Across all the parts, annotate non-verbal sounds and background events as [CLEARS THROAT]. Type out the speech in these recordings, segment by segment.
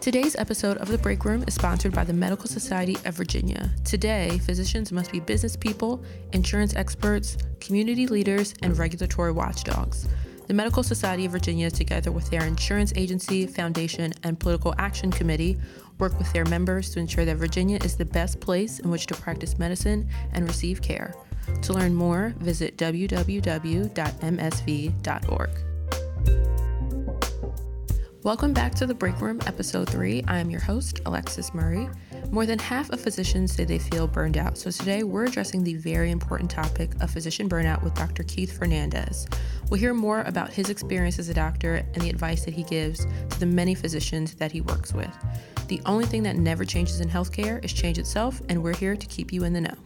Today's episode of The Break Room is sponsored by the Medical Society of Virginia. Today, physicians must be business people, insurance experts, community leaders, and regulatory watchdogs. The Medical Society of Virginia, together with their insurance agency, foundation, and political action committee, work with their members to ensure that Virginia is the best place in which to practice medicine and receive care. To learn more, visit www.msv.org. Welcome back to the Break Room, Episode 3. I am your host, Alexis Murray. More than half of physicians say they feel burned out, so today we're addressing the very important topic of physician burnout with Dr. Keith Fernandez. We'll hear more about his experience as a doctor and the advice that he gives to the many physicians that he works with. The only thing that never changes in healthcare is change itself, and we're here to keep you in the know.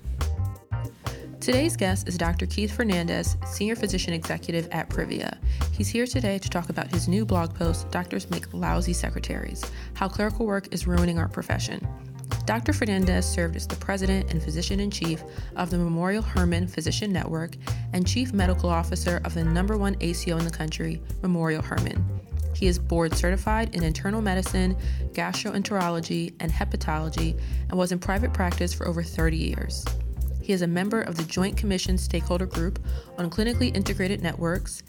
Today's guest is Dr. Keith Fernandez, Senior Physician Executive at Privia. He's here today to talk about his new blog post, Doctors Make Lousy Secretaries How Clerical Work is Ruining Our Profession. Dr. Fernandez served as the president and physician in chief of the Memorial Hermann Physician Network and chief medical officer of the number one ACO in the country, Memorial Hermann. He is board certified in internal medicine, gastroenterology, and hepatology, and was in private practice for over 30 years. He is a member of the Joint Commission Stakeholder Group on Clinically Integrated Networks,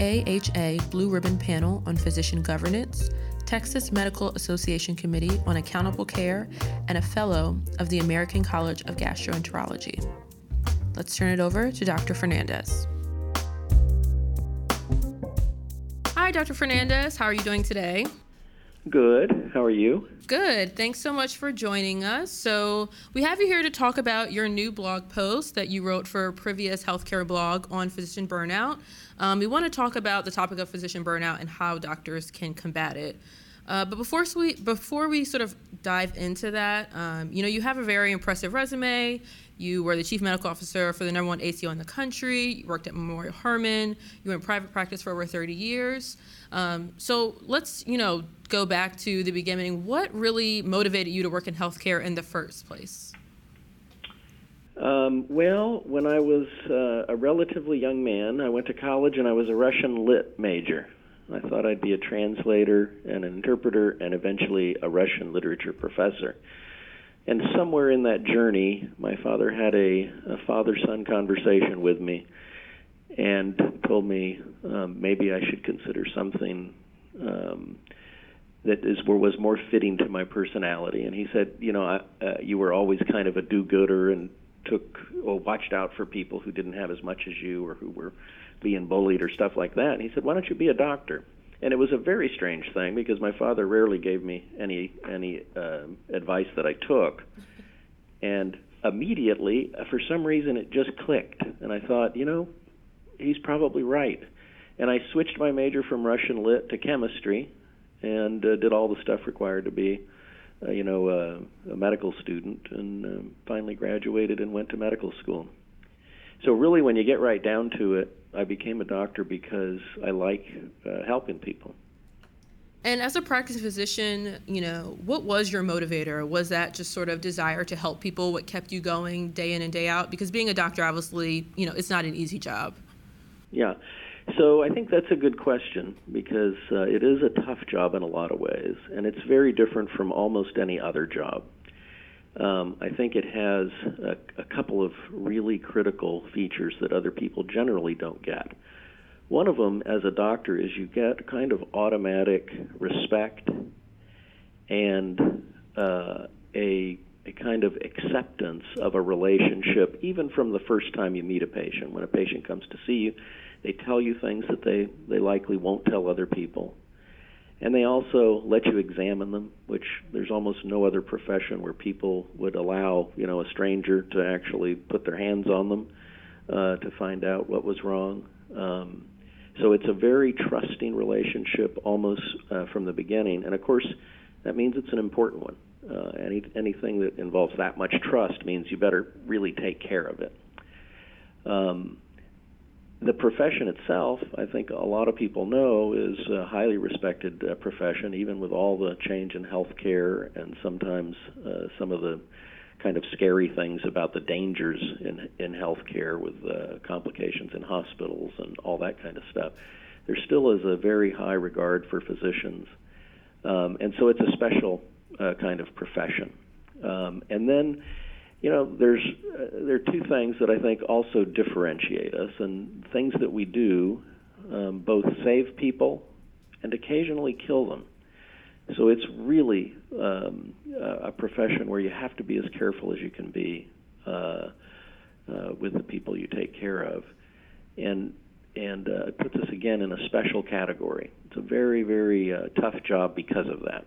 AHA Blue Ribbon Panel on Physician Governance, Texas Medical Association Committee on Accountable Care, and a Fellow of the American College of Gastroenterology. Let's turn it over to Dr. Fernandez. Hi, Dr. Fernandez. How are you doing today? Good. How are you? Good. Thanks so much for joining us. So, we have you here to talk about your new blog post that you wrote for Privia's healthcare blog on physician burnout. Um, we want to talk about the topic of physician burnout and how doctors can combat it. Uh, but before we before we sort of dive into that, um, you know, you have a very impressive resume. You were the chief medical officer for the number one ACO in the country. You worked at Memorial Hermann. You were in private practice for over 30 years. Um, so let's, you know, go back to the beginning. What really motivated you to work in healthcare in the first place? Um, well, when I was uh, a relatively young man, I went to college and I was a Russian lit major. I thought I'd be a translator and an interpreter and eventually a Russian literature professor. And somewhere in that journey, my father had a, a father son conversation with me and told me um, maybe I should consider something um, that is was more fitting to my personality. And he said, you know, I, uh, you were always kind of a do-gooder and took or watched out for people who didn't have as much as you or who were being bullied or stuff like that. And he said, why don't you be a doctor? And it was a very strange thing because my father rarely gave me any any uh, advice that I took. And immediately, uh, for some reason, it just clicked, and I thought, you know, he's probably right. And I switched my major from Russian lit to chemistry, and uh, did all the stuff required to be, uh, you know, uh, a medical student, and uh, finally graduated and went to medical school. So really, when you get right down to it, I became a doctor because I like uh, helping people. And as a practice physician, you know, what was your motivator? Was that just sort of desire to help people? What kept you going day in and day out? Because being a doctor, obviously, you know, it's not an easy job. Yeah. So I think that's a good question because uh, it is a tough job in a lot of ways, and it's very different from almost any other job. Um, I think it has a, a couple of really critical features that other people generally don't get. One of them, as a doctor, is you get kind of automatic respect and uh, a, a kind of acceptance of a relationship, even from the first time you meet a patient. When a patient comes to see you, they tell you things that they, they likely won't tell other people. And they also let you examine them, which there's almost no other profession where people would allow, you know, a stranger to actually put their hands on them uh, to find out what was wrong. Um, so it's a very trusting relationship almost uh, from the beginning. And of course, that means it's an important one. Uh, any, anything that involves that much trust means you better really take care of it. Um, the profession itself, I think a lot of people know, is a highly respected uh, profession, even with all the change in healthcare and sometimes uh, some of the kind of scary things about the dangers in in healthcare with uh, complications in hospitals and all that kind of stuff. There still is a very high regard for physicians. Um, and so it's a special uh, kind of profession. Um, and then, you know, there's uh, there are two things that I think also differentiate us, and things that we do um, both save people and occasionally kill them. So it's really um, a profession where you have to be as careful as you can be uh, uh, with the people you take care of, and and uh, it puts us again in a special category. It's a very very uh, tough job because of that.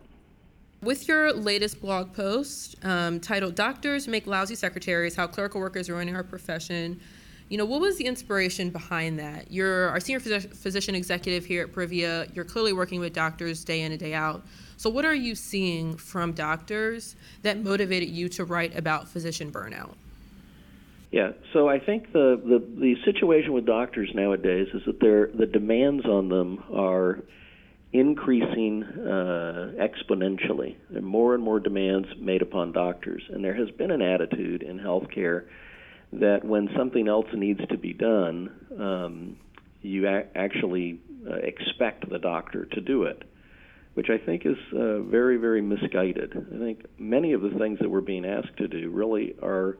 With your latest blog post um, titled "Doctors Make Lousy Secretaries: How Clerical Workers Ruining Our Profession," you know what was the inspiration behind that? You're our senior phys- physician executive here at Privia. You're clearly working with doctors day in and day out. So, what are you seeing from doctors that motivated you to write about physician burnout? Yeah, so I think the, the, the situation with doctors nowadays is that their the demands on them are increasing uh, exponentially. There are more and more demands made upon doctors, and there has been an attitude in healthcare that when something else needs to be done, um, you a- actually uh, expect the doctor to do it which I think is uh, very, very misguided. I think many of the things that we're being asked to do really are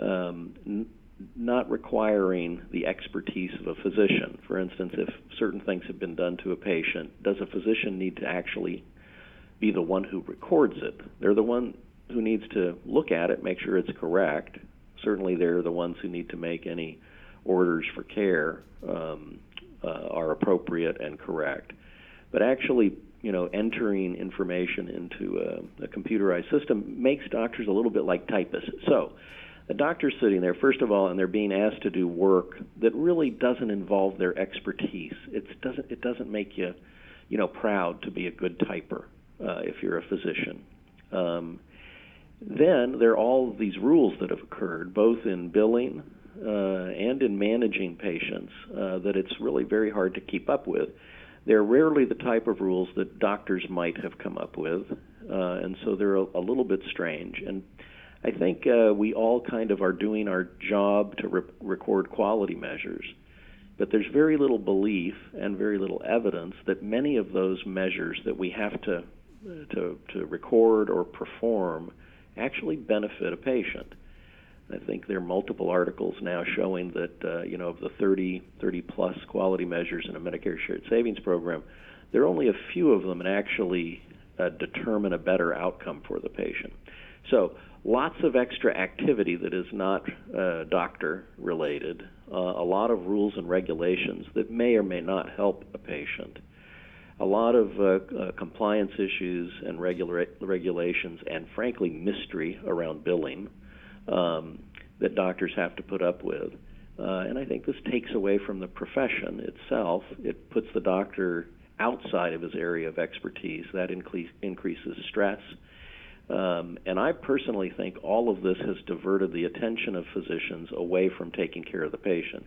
um, not requiring the expertise of a physician. For instance, if certain things have been done to a patient, does a physician need to actually be the one who records it? They're the one who needs to look at it, make sure it's correct. Certainly, they're the ones who need to make any orders for care um, uh, are appropriate and correct. But actually you know, entering information into a, a computerized system makes doctors a little bit like typists. So, a doctor's sitting there, first of all, and they're being asked to do work that really doesn't involve their expertise. It doesn't. It doesn't make you, you know, proud to be a good typer uh, if you're a physician. Um, then there are all these rules that have occurred, both in billing uh, and in managing patients, uh, that it's really very hard to keep up with. They're rarely the type of rules that doctors might have come up with, uh, and so they're a, a, little bit strange. And I think uh, we all kind of are doing our job to re- record quality measures, but there's very little belief and very little evidence that many of those measures that we have to to, to record or perform actually benefit a patient. I think there are multiple articles now showing that uh, you know of the 30 30 plus quality measures in a Medicare shared savings program, there are only a few of them that actually uh, determine a better outcome for the patient. So lots of extra activity that is not uh, doctor related, uh, a lot of rules and regulations that may or may not help a patient, a lot of uh, uh, compliance issues and regula- regulations, and frankly mystery around billing um, that doctors have to put up with. Uh, and I think this takes away from the profession itself. It puts the doctor outside of his area of expertise. That increase, increases stress. Um, and I personally think all of this has diverted the attention of physicians away from taking care of the patient.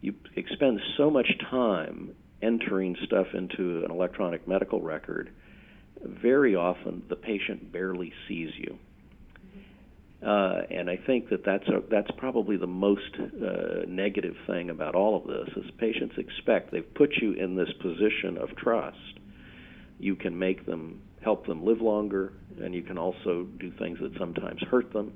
You expend so much time entering stuff into an electronic medical record, very often the patient barely sees you. Uh, and I think that that's a, that's probably the most uh, negative thing about all of this is patients expect they've put you in this position of trust. You can make them help them live longer, and you can also do things that sometimes hurt them.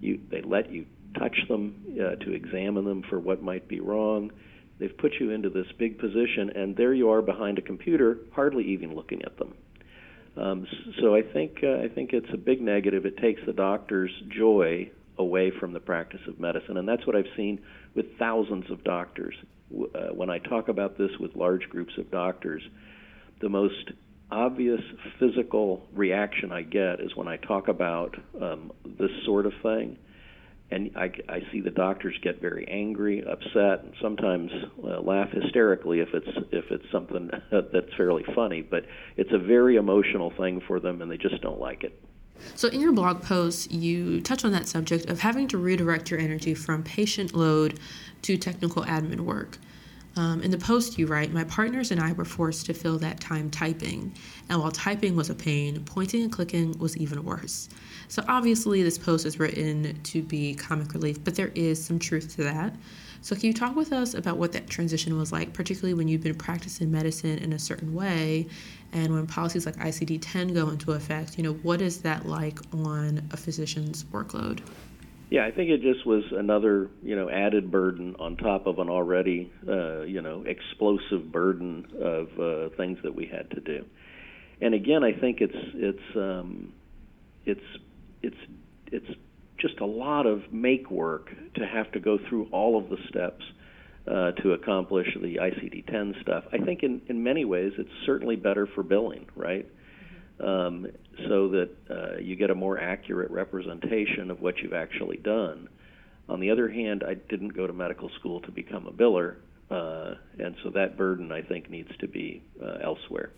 You, they let you touch them uh, to examine them for what might be wrong. They've put you into this big position, and there you are behind a computer, hardly even looking at them. Um, so I think uh, I think it's a big negative. It takes the doctor's joy away from the practice of medicine, and that's what I've seen with thousands of doctors. Uh, when I talk about this with large groups of doctors, the most obvious physical reaction I get is when I talk about um, this sort of thing and I, I see the doctors get very angry, upset, and sometimes uh, laugh hysterically if it's if it's something [LAUGHS] that's fairly funny. But it's a very emotional thing for them, and they just don't like it. So, in your blog post, you touch on that subject of having to redirect your energy from patient load to technical admin work. Um, in the post, you write, My partners and I were forced to fill that time typing, and while typing was a pain, pointing and clicking was even worse. So, obviously, this post is written to be comic relief, but there is some truth to that. So, can you talk with us about what that transition was like, particularly when you've been practicing medicine in a certain way, and when policies like ICD 10 go into effect? You know, what is that like on a physician's workload? Yeah, I think it just was another, you know, added burden on top of an already, uh, you know, explosive burden of uh, things that we had to do. And again, I think it's it's um, it's it's it's just a lot of make work to have to go through all of the steps uh, to accomplish the ICD-10 stuff. I think in in many ways it's certainly better for billing, right? Um, so that uh, you get a more accurate representation of what you've actually done. On the other hand, I didn't go to medical school to become a biller, uh, and so that burden I think needs to be uh, elsewhere.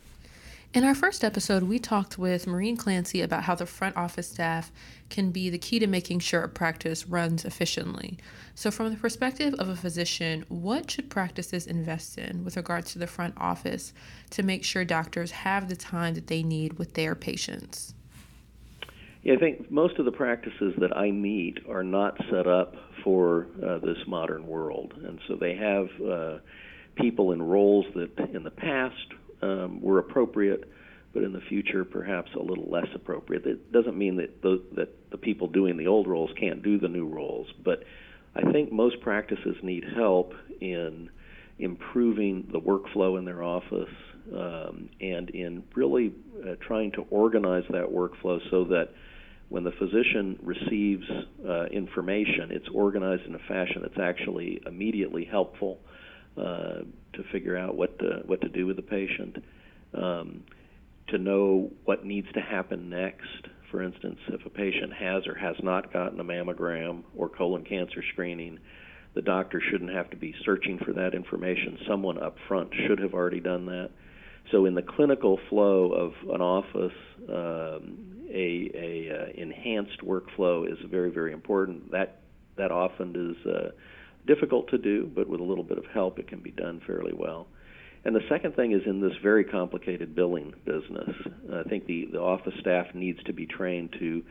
In our first episode, we talked with Maureen Clancy about how the front office staff can be the key to making sure a practice runs efficiently. So, from the perspective of a physician, what should practices invest in with regards to the front office to make sure doctors have the time that they need with their patients? Yeah, I think most of the practices that I meet are not set up for uh, this modern world, and so they have uh, people in roles that in the past um, were appropriate, but in the future perhaps a little less appropriate. It doesn't mean that the, that the people doing the old roles can't do the new roles, but I think most practices need help in improving the workflow in their office um, and in really uh, trying to organize that workflow so that when the physician receives uh, information, it's organized in a fashion that's actually immediately helpful uh, to figure out what to, what to do with the patient, um, to know what needs to happen next. For instance, if a patient has or has not gotten a mammogram or colon cancer screening, the doctor shouldn't have to be searching for that information. Someone up front should have already done that. So, in the clinical flow of an office, um, a, a uh, enhanced workflow is very, very important. That that often is uh, difficult to do, but with a little bit of help, it can be done fairly well. And the second thing is in this very complicated billing business, I think the, the office staff needs to be trained to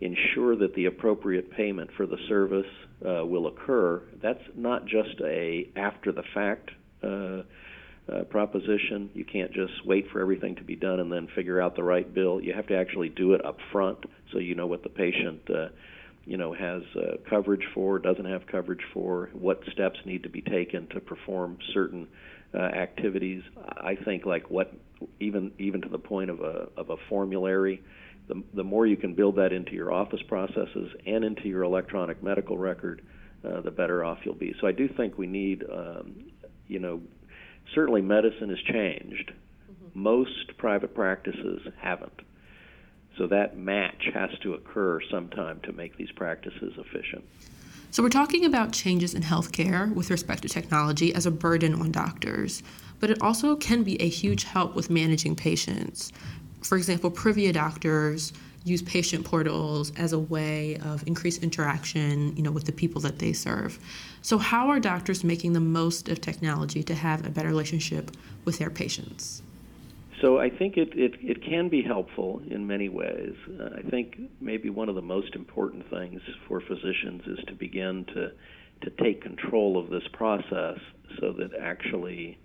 ensure that the appropriate payment for the service uh, will occur. That's not just a after the fact uh, uh, proposition. You can't just wait for everything to be done and then figure out the right bill. You have to actually do it up front so you know what the patient uh, you know has uh, coverage for, doesn't have coverage for, what steps need to be taken to perform certain uh, activities. I think like what even even to the point of a of a formulary. The, the more you can build that into your office processes and into your electronic medical record, uh, the better off you'll be. So I do think we need, um, you know, certainly medicine has changed. Mm-hmm. Most private practices haven't. So that match has to occur sometime to make these practices efficient. So we're talking about changes in healthcare with respect to technology as a burden on doctors, but it also can be a huge help with managing patients. For example, Privia doctors use patient portals as a way of increased interaction, you know, with the people that they serve. So how are doctors making the most of technology to have a better relationship with their patients? So I think it, it, it can be helpful in many ways. Uh, I think maybe one of the most important things for physicians is to begin to to take control of this process so that actually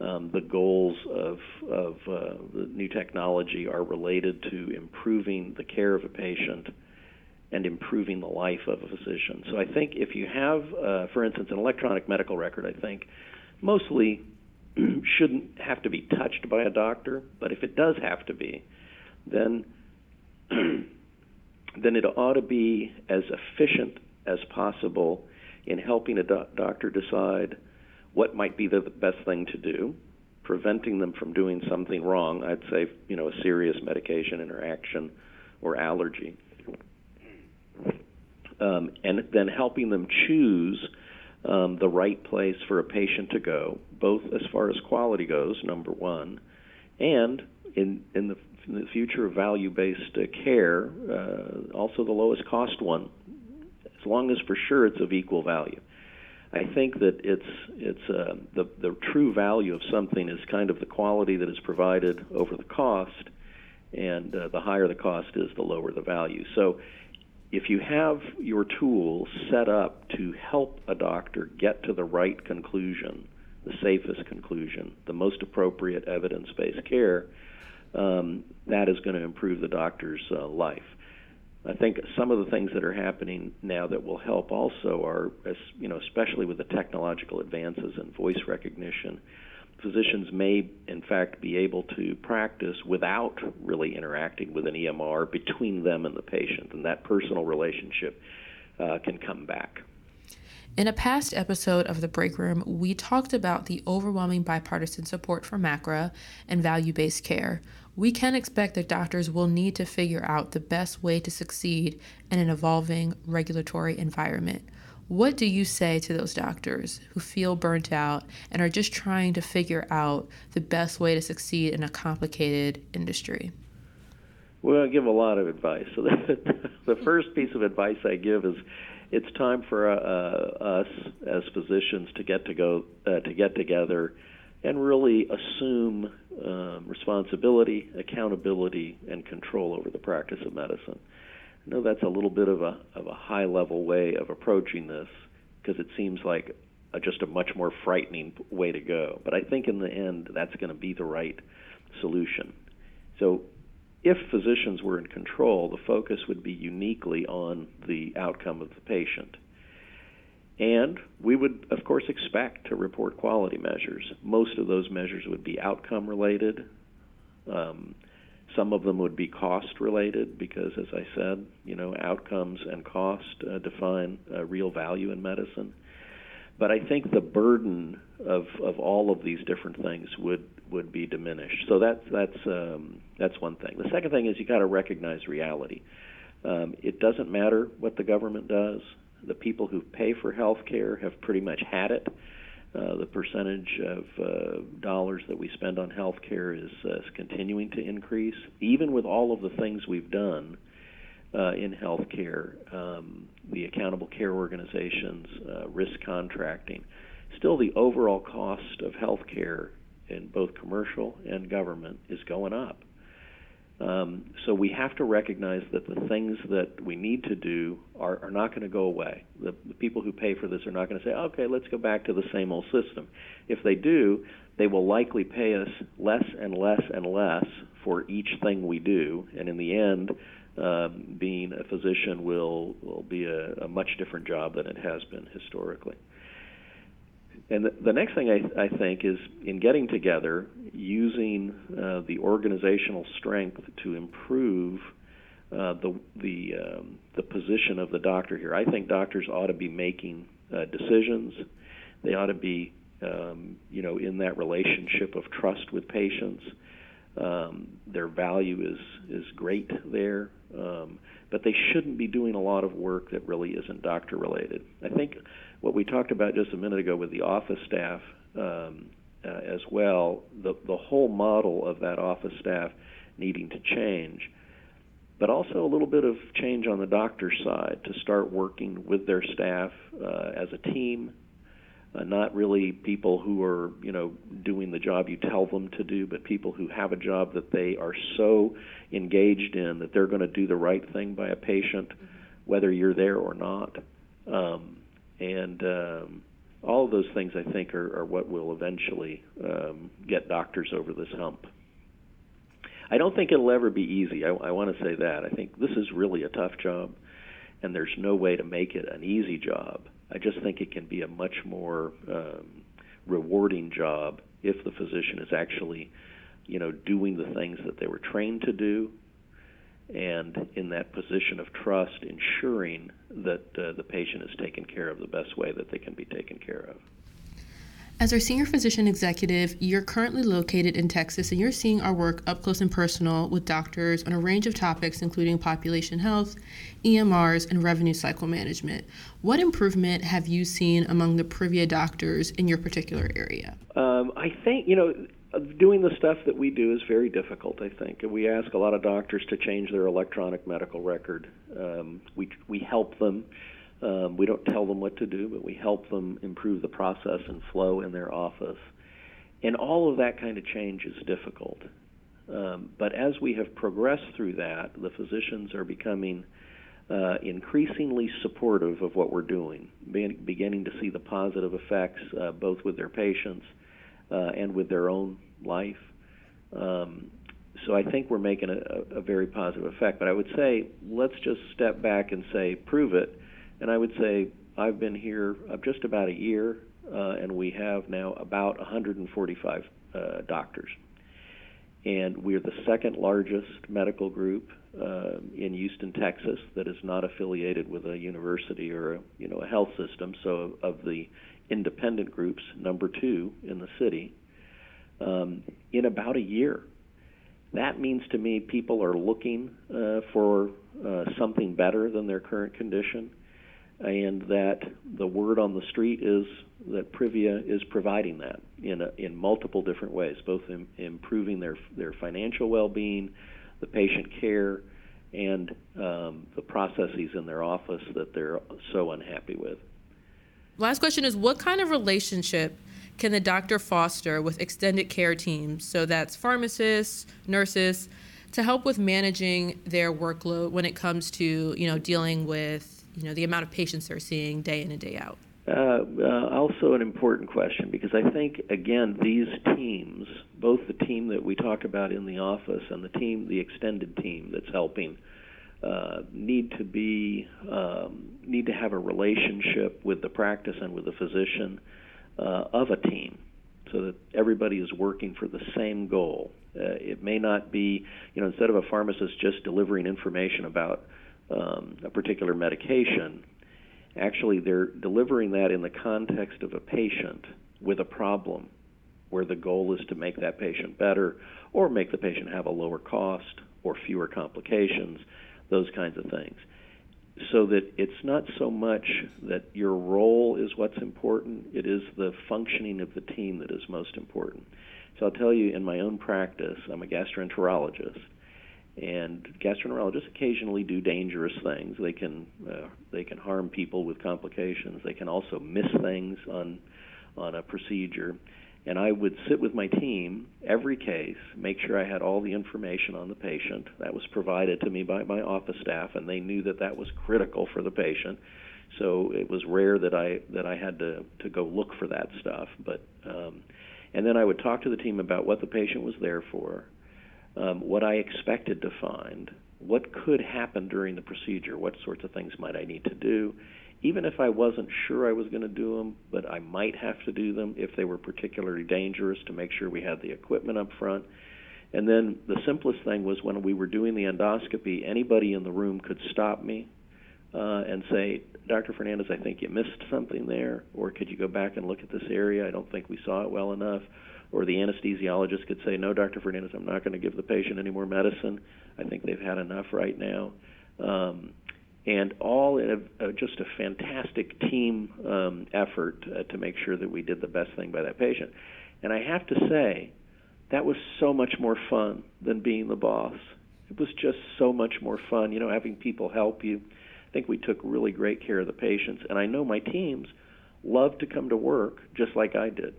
um, the goals of, of uh, the new technology are related to improving the care of a patient and improving the life of a physician. So I think if you have, uh, for instance, an electronic medical record, I think mostly [CLEARS THROAT] shouldn't have to be touched by a doctor, but if it does have to be, then [CLEARS THROAT] then it ought to be as efficient as possible in helping a do- doctor decide what might be the best thing to do, preventing them from doing something wrong. I'd say, you know, a serious medication interaction or allergy, um, and then helping them choose um, the right place for a patient to go, both as far as quality goes, number one, and in in the, in the future of value-based uh, care, uh, also the lowest cost one, as long as for sure it's of equal value. I think that it's it's uh, the the true value of something is kind of the quality that is provided over the cost, and uh, the higher the cost is, the lower the value. So if you have your tool set up to help a doctor get to the right conclusion, the safest conclusion, the most appropriate evidence based care, um, that is going to improve the doctor's uh, life. I think some of the things that are happening now that will help also are, you know, especially with the technological advances in voice recognition, physicians may, in fact, be able to practice without really interacting with an EMR between them and the patient, and that personal relationship uh, can come back. In a past episode of The Break Room, we talked about the overwhelming bipartisan support for MACRA and value based care. We can expect that doctors will need to figure out the best way to succeed in an evolving regulatory environment. What do you say to those doctors who feel burnt out and are just trying to figure out the best way to succeed in a complicated industry? Well, I give a lot of advice. So [LAUGHS] the, first piece of advice I give is it's time for uh, us as physicians to get to go uh, to get together and really assume um, responsibility, accountability, and control over the practice of medicine. I know that's a little bit of a of a high level way of approaching this because it seems like a, just a much more frightening way to go. But I think in the end that's going to be the right solution. So if physicians were in control, the focus would be uniquely on the outcome of the patient. And we would, of course, expect to report quality measures. Most of those measures would be outcome related. Um, some of them would be cost related because, as I said, you know, outcomes and cost uh, define uh, real value in medicine. But I think the burden of, of all of these different things would would be diminished. So that's that's um, that's one thing. The second thing is you got to recognize reality. Um, it doesn't matter what the government does. The people who pay for health care have pretty much had it. Uh, the percentage of uh, dollars that we spend on health care is, uh, continuing to increase, even with all of the things we've done uh, in health care, um, the accountable care organizations, uh, risk contracting. Still, the overall cost of health care in both commercial and government is going up. Um, so we have to recognize that the things that we need to do are, are not going to go away. The, the people who pay for this are not going to say, okay, let's go back to the same old system. If they do, they will likely pay us less and less and less for each thing we do, and in the end, um, being a physician will will be a, a much different job than it has been historically. And the, next thing I, I think is in getting together, using uh, the organizational strength to improve uh, the the um, the position of the doctor here. I think doctors ought to be making uh, decisions. They ought to be, um, you know, in that relationship of trust with patients. Um, their value is is great there, um, but they shouldn't be doing a lot of work that really isn't doctor related. I think what we talked about just a minute ago with the office staff um, uh, as well, the, the whole model of that office staff needing to change, but also a little bit of change on the doctor's side to start working with their staff uh, as a team. Uh, not really people who are, you know, doing the job you tell them to do, but people who have a job that they are so engaged in that they're going to do the right thing by a patient, whether you're there or not. Um, and um, all of those things I think are, are what will eventually um, get doctors over this hump. I don't think it'll ever be easy. I, I want to say that. I think this is really a tough job, and there's no way to make it an easy job. I just think it can be a much more um, rewarding job if the physician is actually, you know, doing the things that they were trained to do and in that position of trust, ensuring that uh, the patient is taken care of the best way that they can be taken care of. As our senior physician executive, you're currently located in Texas and you're seeing our work up close and personal with doctors on a range of topics, including population health, EMRs, and revenue cycle management. What improvement have you seen among the Privia doctors in your particular area? Um, I think, you know, doing the stuff that we do is very difficult. I think we ask a lot of doctors to change their electronic medical record. Um, we we help them. Um, we don't tell them what to do, but we help them improve the process and flow in their office. And all of that kind of change is difficult. Um, but as we have progressed through that, the physicians are becoming uh, increasingly supportive of what we're doing, beginning to see the positive effects uh, both with their patients uh, and with their own life. Um, so I think we're making a, a, very positive effect. But I would say let's just step back and say prove it. And I would say I've been here uh, just about a year, uh, and we have now about 145 uh, doctors. And we're the second largest medical group uh, in Houston, Texas, that is not affiliated with a university or a, you know a health system. So of the independent groups, number two in the city, um, in about a year. That means to me people are looking uh, for uh, something better than their current condition, and that the word on the street is that Privia is providing that in a, in multiple different ways, both in, improving their their financial well-being, the patient care, and um, the processes in their office that they're so unhappy with. Last question is what kind of relationship can the doctor foster with extended care teams? So that's pharmacists, nurses, to help with managing their workload when it comes to you know dealing with you know the amount of patients they're seeing day in and day out. Uh, uh, also, an important question because I think again these teams, both the team that we talk about in the office and the team, the extended team that's helping, uh, need to be um, need to have a relationship with the practice and with the physician uh, of a team so that everybody is working for the same goal. Uh, it may not be, you know, instead of a pharmacist just delivering information about um, a particular medication, actually they're delivering that in the context of a patient with a problem where the goal is to make that patient better or make the patient have a lower cost or fewer complications, those kinds of things so that it's not so much that your role is what's important, it is the functioning of the team that is most important. So I'll tell you in my own practice, I'm a gastroenterologist, and gastroenterologists occasionally do dangerous things. They can uh, they can harm people with complications. They can also miss things on on a procedure and I would sit with my team every case, make sure I had all the information on the patient that was provided to me by my office staff, and they knew that that was critical for the patient. So it was rare that I that I had to to go look for that stuff, but um, and then I would talk to the team about what the patient was there for, um, what I expected to find, what could happen during the procedure, what sorts of things might I need to do, even if I wasn't sure I was going to do them, but I might have to do them if they were particularly dangerous to make sure we had the equipment up front. And then the simplest thing was when we were doing the endoscopy, anybody in the room could stop me uh, and say, Dr. Fernandez, I think you missed something there, or could you go back and look at this area? I don't think we saw it well enough. Or the anesthesiologist could say, No, Dr. Fernandez, I'm not going to give the patient any more medicine. I think they've had enough right now. Um, and all in a, a, just a fantastic team um, effort uh, to make sure that we did the best thing by that patient. And I have to say, that was so much more fun than being the boss. It was just so much more fun, you know, having people help you. I think we took really great care of the patients, and I know my teams love to come to work just like I did.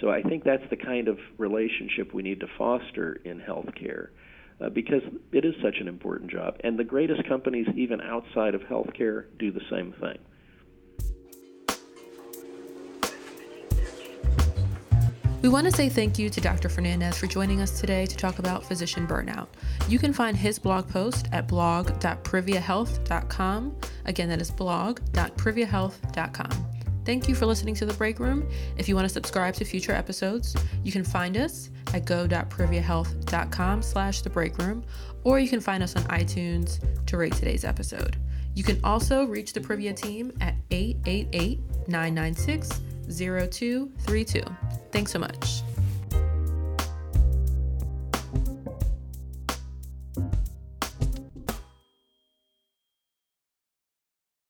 So I think that's the kind of relationship we need to foster in healthcare uh, because it is such an important job. And the greatest companies, even outside of healthcare, do the same thing. We want to say thank you to Dr. Fernandez for joining us today to talk about physician burnout. You can find his blog post at blog.priviahealth.com. Again, that is blog.priviahealth.com. Thank you for listening to The Break Room. If you want to subscribe to future episodes, you can find us at go.priviahealth.com slash The Break Room, or you can find us on iTunes to rate today's episode. You can also reach the Privia team at 888 996 0232. Thanks so much.